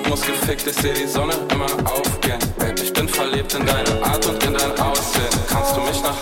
Rhythmus gefickt, ich seh die Sonne immer aufgehen. Ich bin verliebt in deine Art und in dein Aussehen. Kannst du mich nach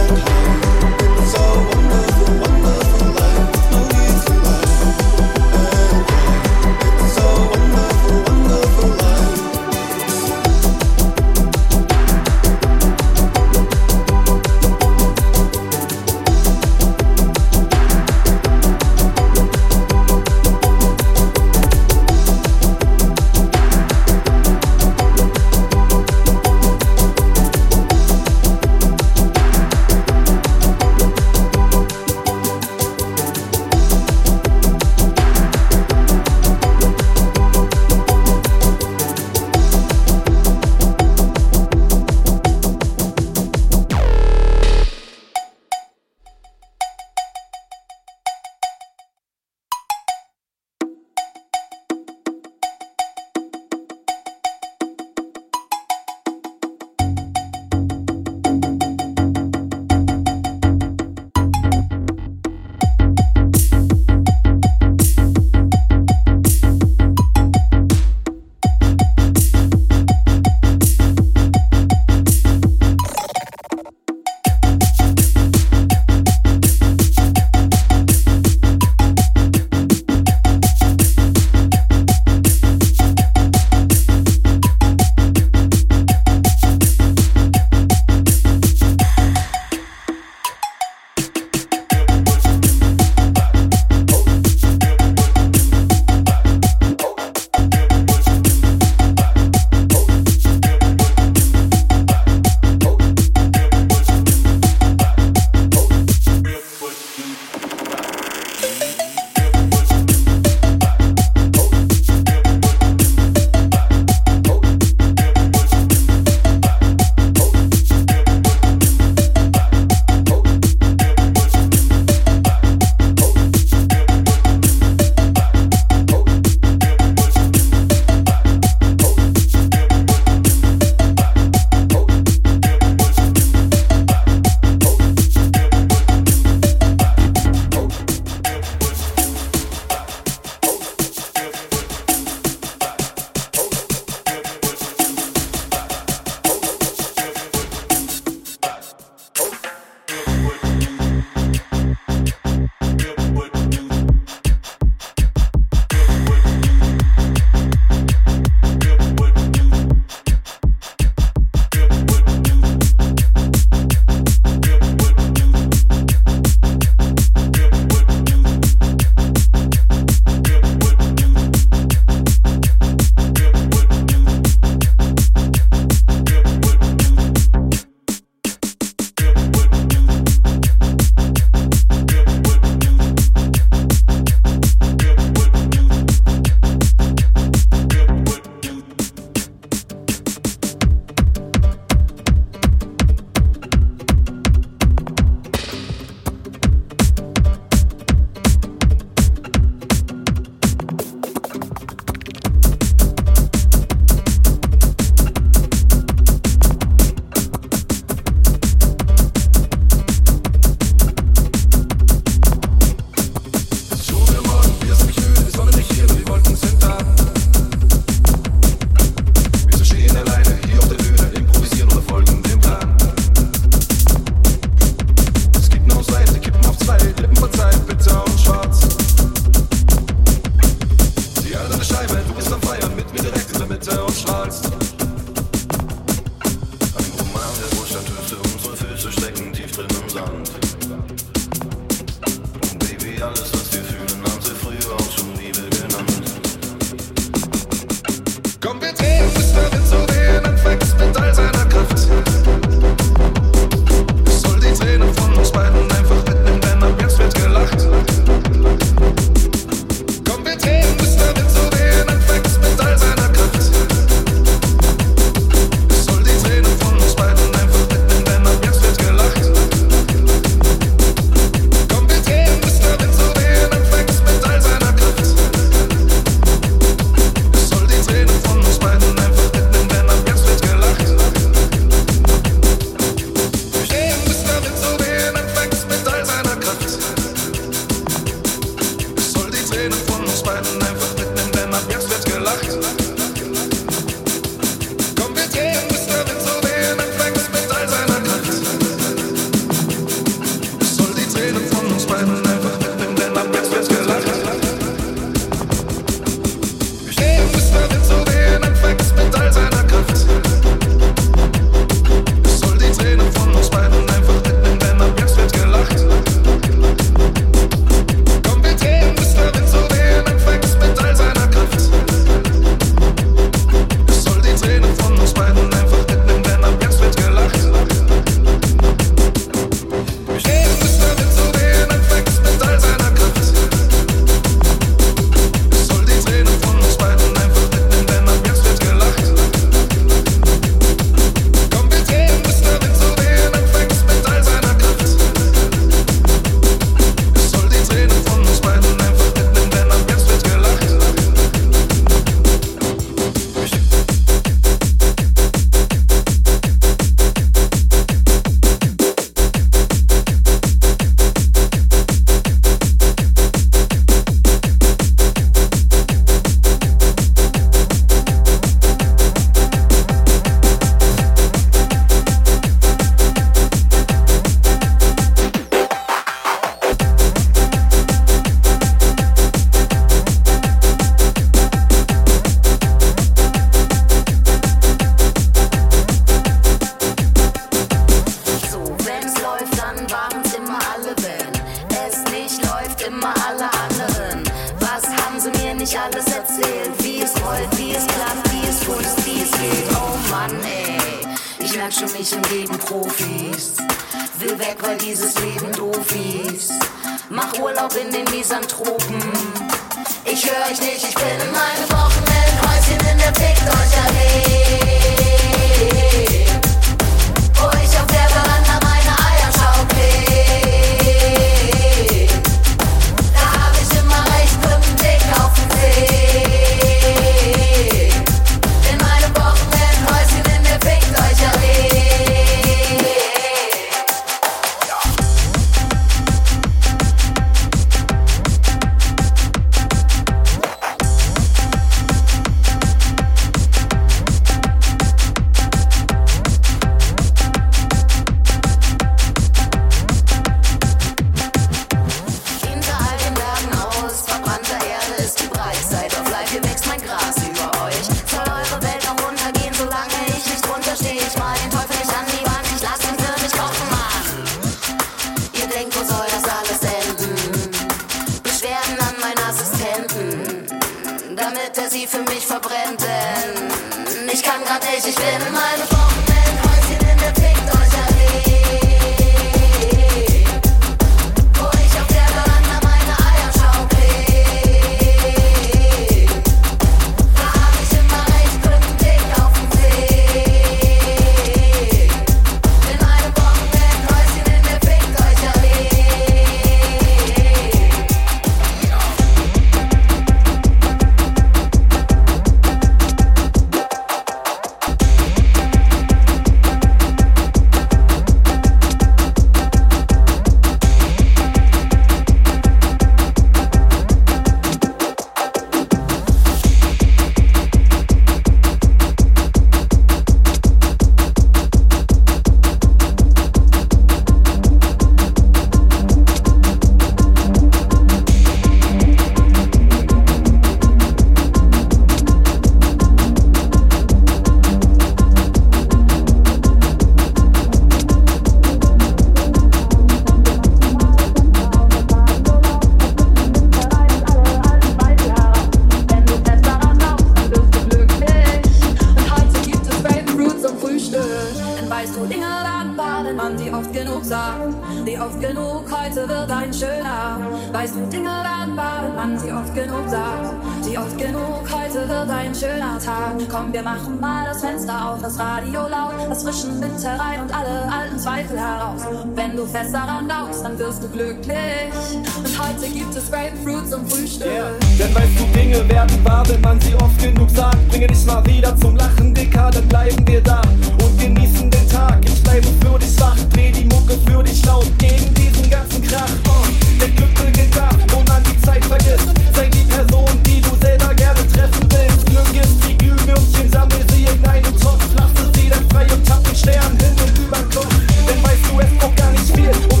oft genug, heute wird ein schöner. Weißt du, Dinge werden wahr, wenn man sie oft genug sagt. Wie oft genug, heute wird ein schöner Tag. Komm, wir machen mal das Fenster auf, das Radio laut, das frischen Wind herein und alle alten Zweifel heraus. Wenn du fest daran glaubst, dann wirst du glücklich. Und heute gibt es Grapefruit zum Frühstück. Yeah. Denn weißt du, Dinge werden wahr, wenn man sie oft genug sagt. Bringe dich mal wieder zum Lachen, Dicker, dann bleiben wir da und genießen den Tag. Ich bleibe für dich wach, dreh die Mucke für dich laut gegen diesen ganzen Krach. Oh, der beginnt da, wo man die Zeit vergisst. Sei die Person, die du selber gerne treffen willst. Glück ist die Glühwürmchen, sammel sie in einen Topf, lasse sie dann frei und tapp den Sternenhimmel übern Kopf. Denn weißt du, es braucht gar nicht viel, um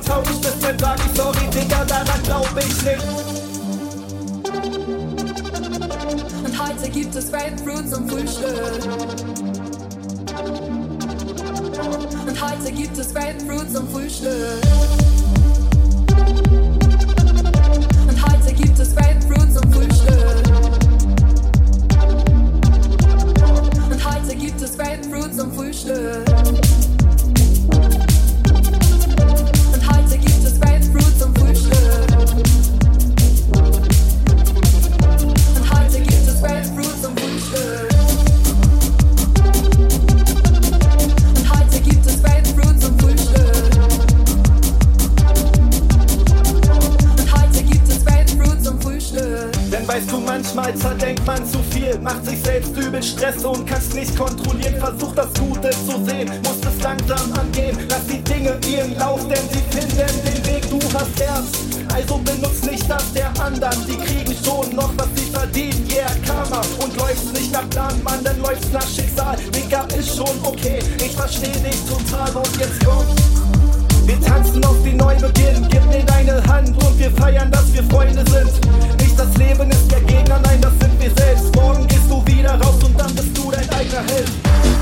traurig bist, dann sag ich sorry, Digga, daran glaub ich nicht. Und heute gibt es Grapefruit zum Frühstück. Und heute zum Frühstück. Dinge ihren Lauf, denn sie finden den Weg. Du hast Herz, also benutz nicht das der anderen. Die kriegen schon noch, was sie verdienen. Yeah, Karma. Und läufst nicht nach Plan, Mann, dann läufst nach Schicksal. Digga, ist schon okay, ich versteh dich total. Und jetzt kommt's. Wir tanzen auf den Neubeginn, gib mir deine Hand und wir feiern, dass wir Freunde sind. Nicht das Leben ist der Gegner, nein, das sind wir selbst. Morgen gehst du wieder raus und dann bist du dein eigener Held.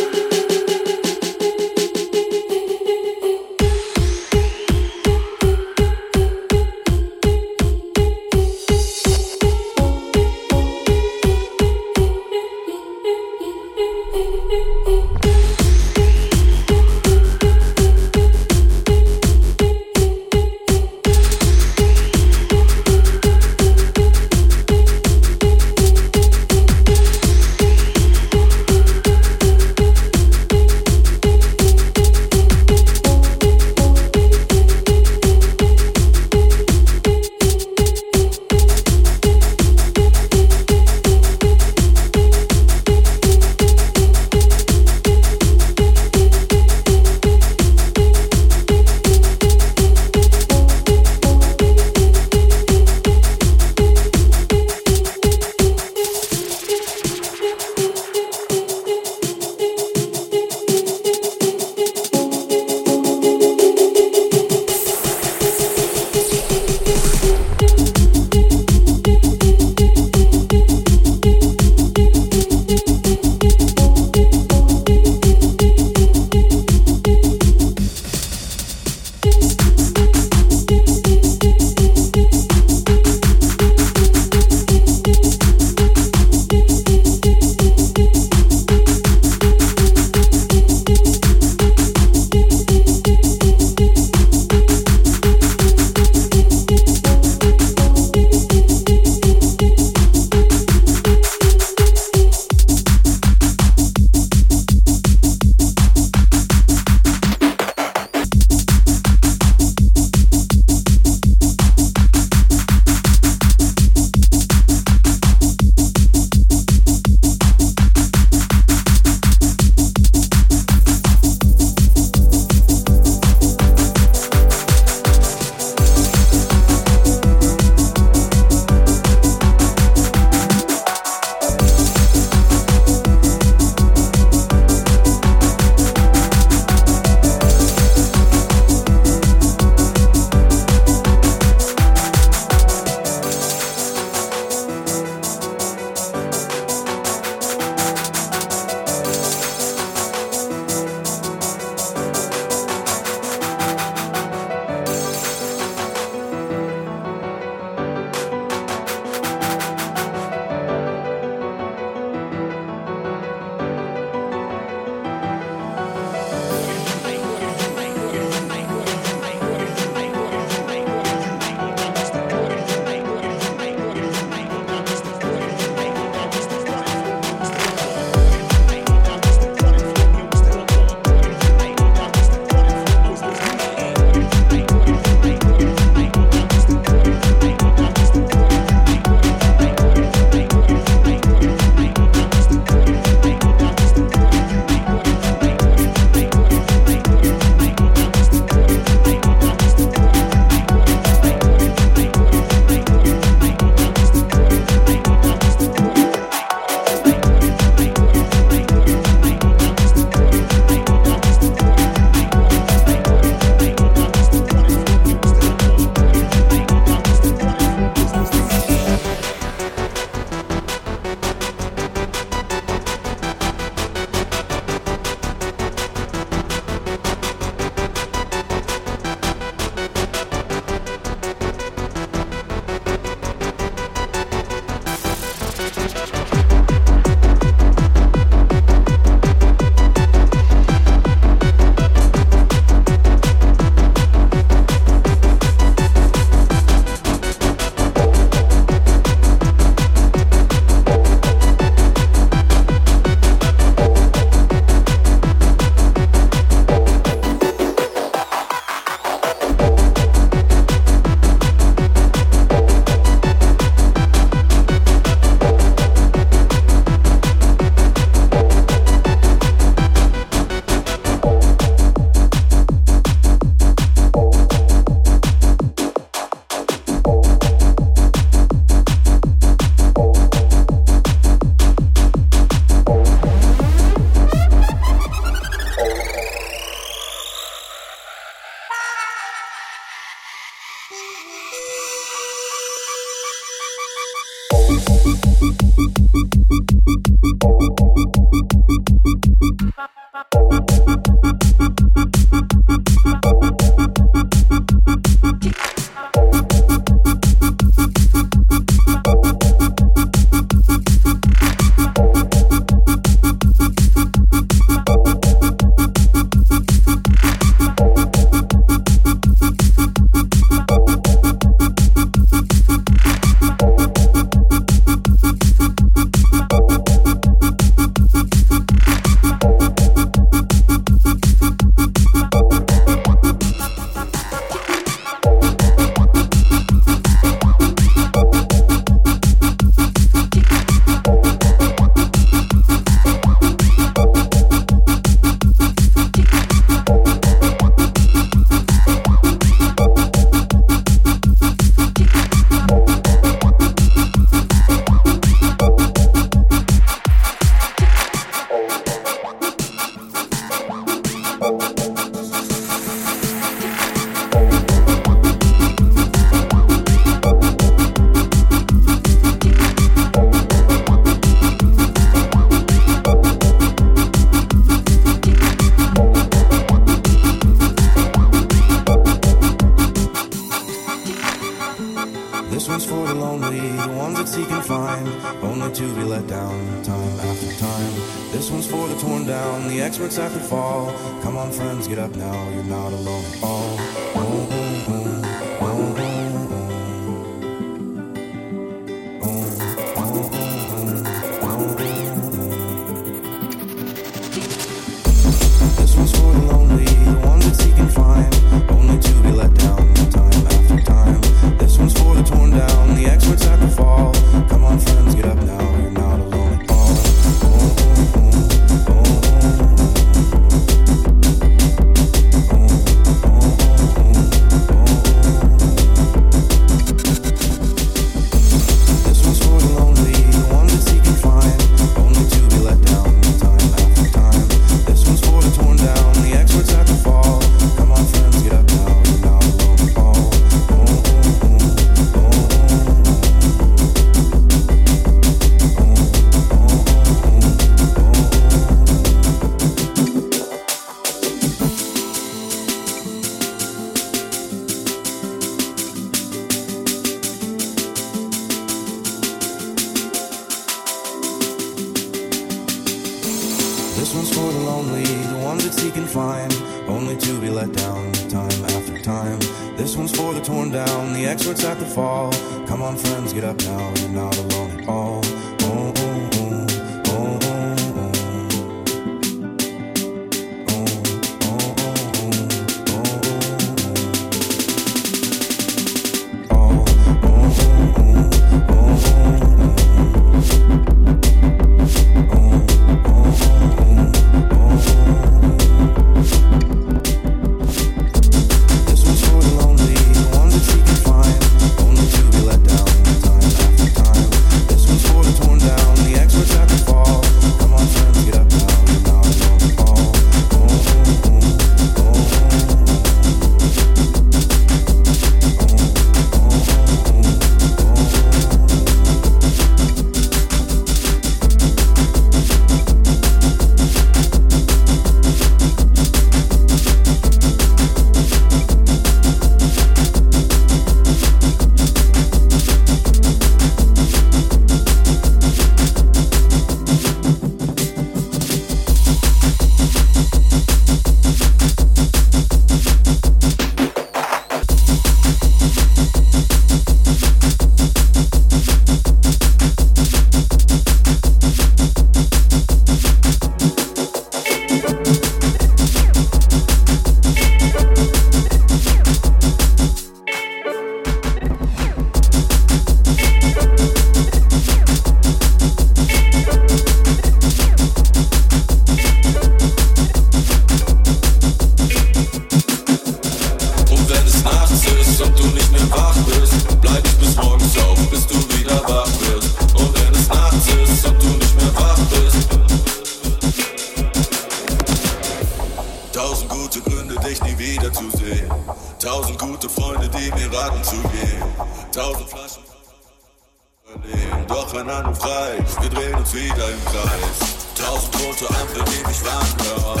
Wir drehen uns wieder im Kreis. Tausend rote Ampeln, die mich warnen, auf.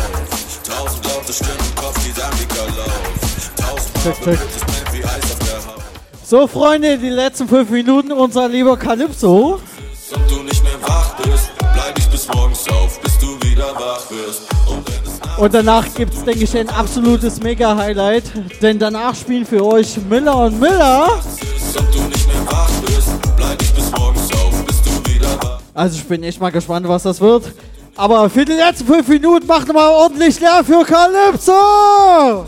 Tausend laute Stimmen im Kopf, die sagen, dicker Lauf. Tausend Check, check. brennt wie Eis auf der Haut. So, Freunde, die letzten fünf Minuten unser lieber Calypso. Und du nicht mehr wach bist, bleib ich bis morgens auf, bis du wieder wach wirst. Und danach gibt es, denke ich, ein absolutes Mega-Highlight. Denn danach spielen für euch Miller und Miller. Also ich bin echt mal gespannt, was das wird. Aber für die letzten fünf Minuten macht mal ordentlich leer für Calypso!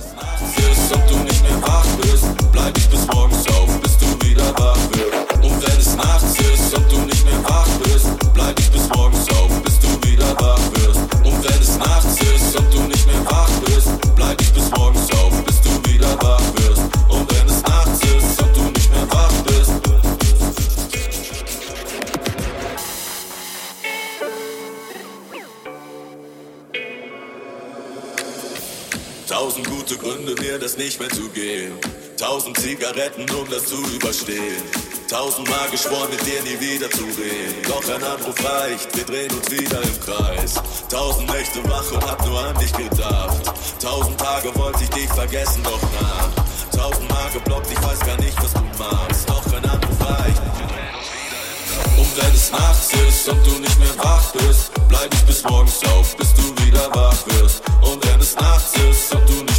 Gute Gründe, mir das nicht mehr zu geben. Tausend Zigaretten, um das zu überstehen. Tausendmal geschworen, mit dir nie wieder zu reden. Doch ein Anruf reicht, wir drehen uns wieder im Kreis. Tausend Nächte wach und hab nur an dich gedacht. Tausend Tage wollte ich dich vergessen, doch nach. Tausendmal geblockt, ich weiß gar nicht, was du machst. Doch ein Anruf reicht. Und wenn es nachts ist und du nicht mehr wach bist, bleib ich bis morgens auf, bis du wieder wach wirst. Und wenn es nachts ist und du nicht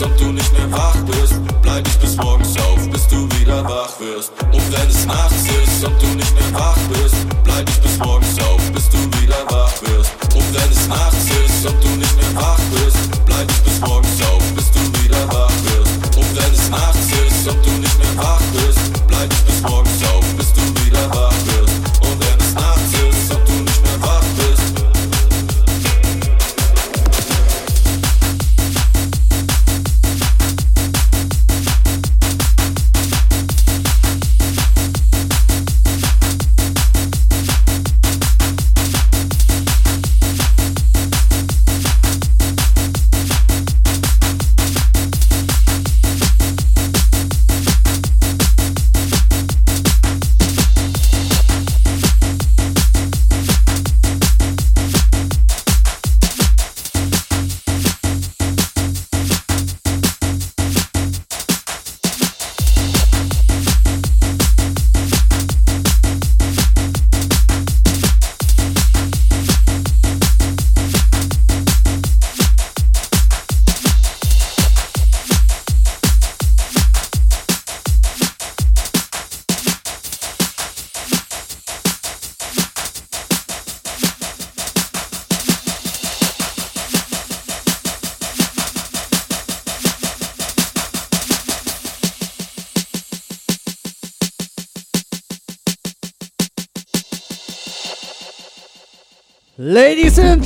ist und du nicht mehr wach bist, bleib ich bis morgens auf, bis du wieder wach wirst. Und wenn es nachts ist und du nicht mehr wach bist, bleib ich bis morgens auf, bis du wieder wach wirst. Und wenn es nachts ist und du nicht mehr wach bist, bleib ich bis morgens auf,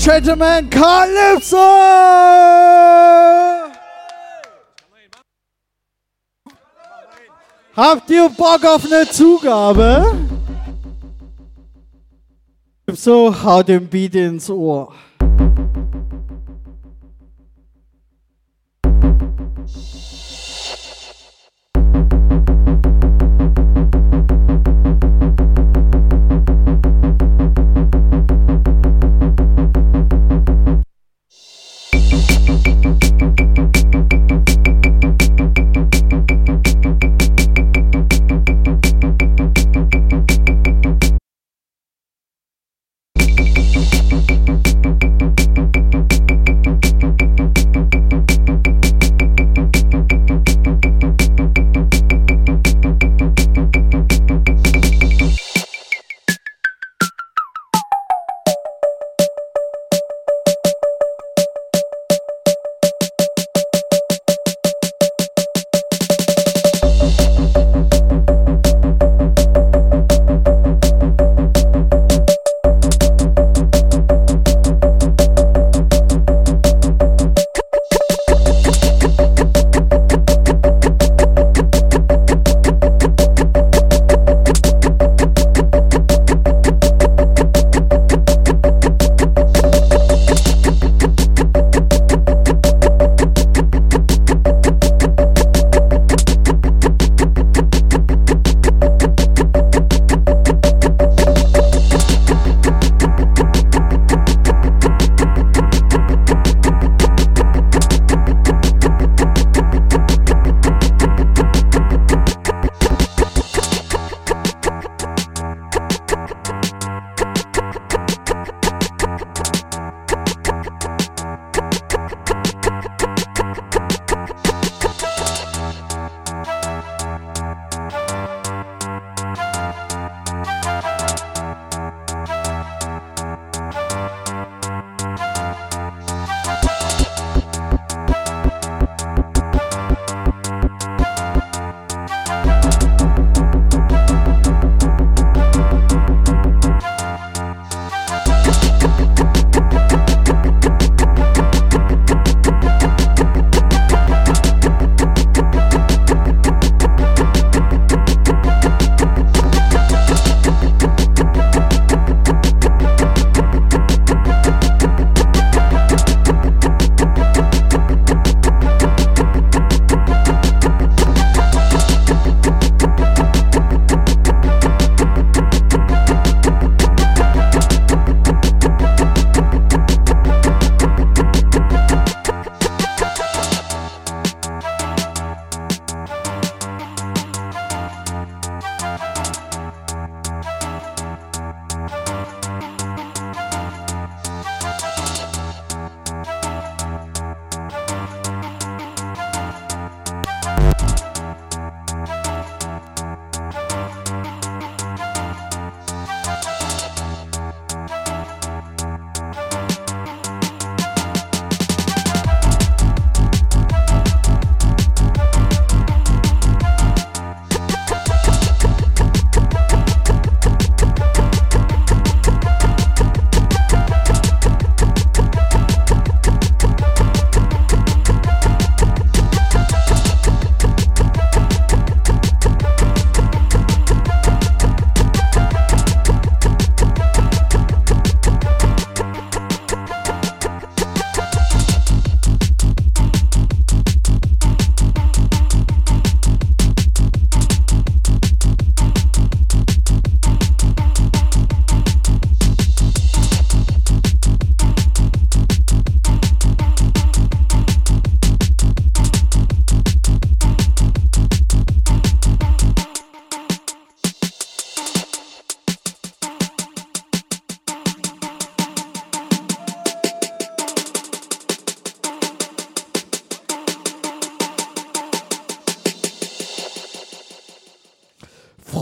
and Gentlemen, Calypso! Habt ihr Bock auf eine Zugabe? So, hau den Beat ins Ohr.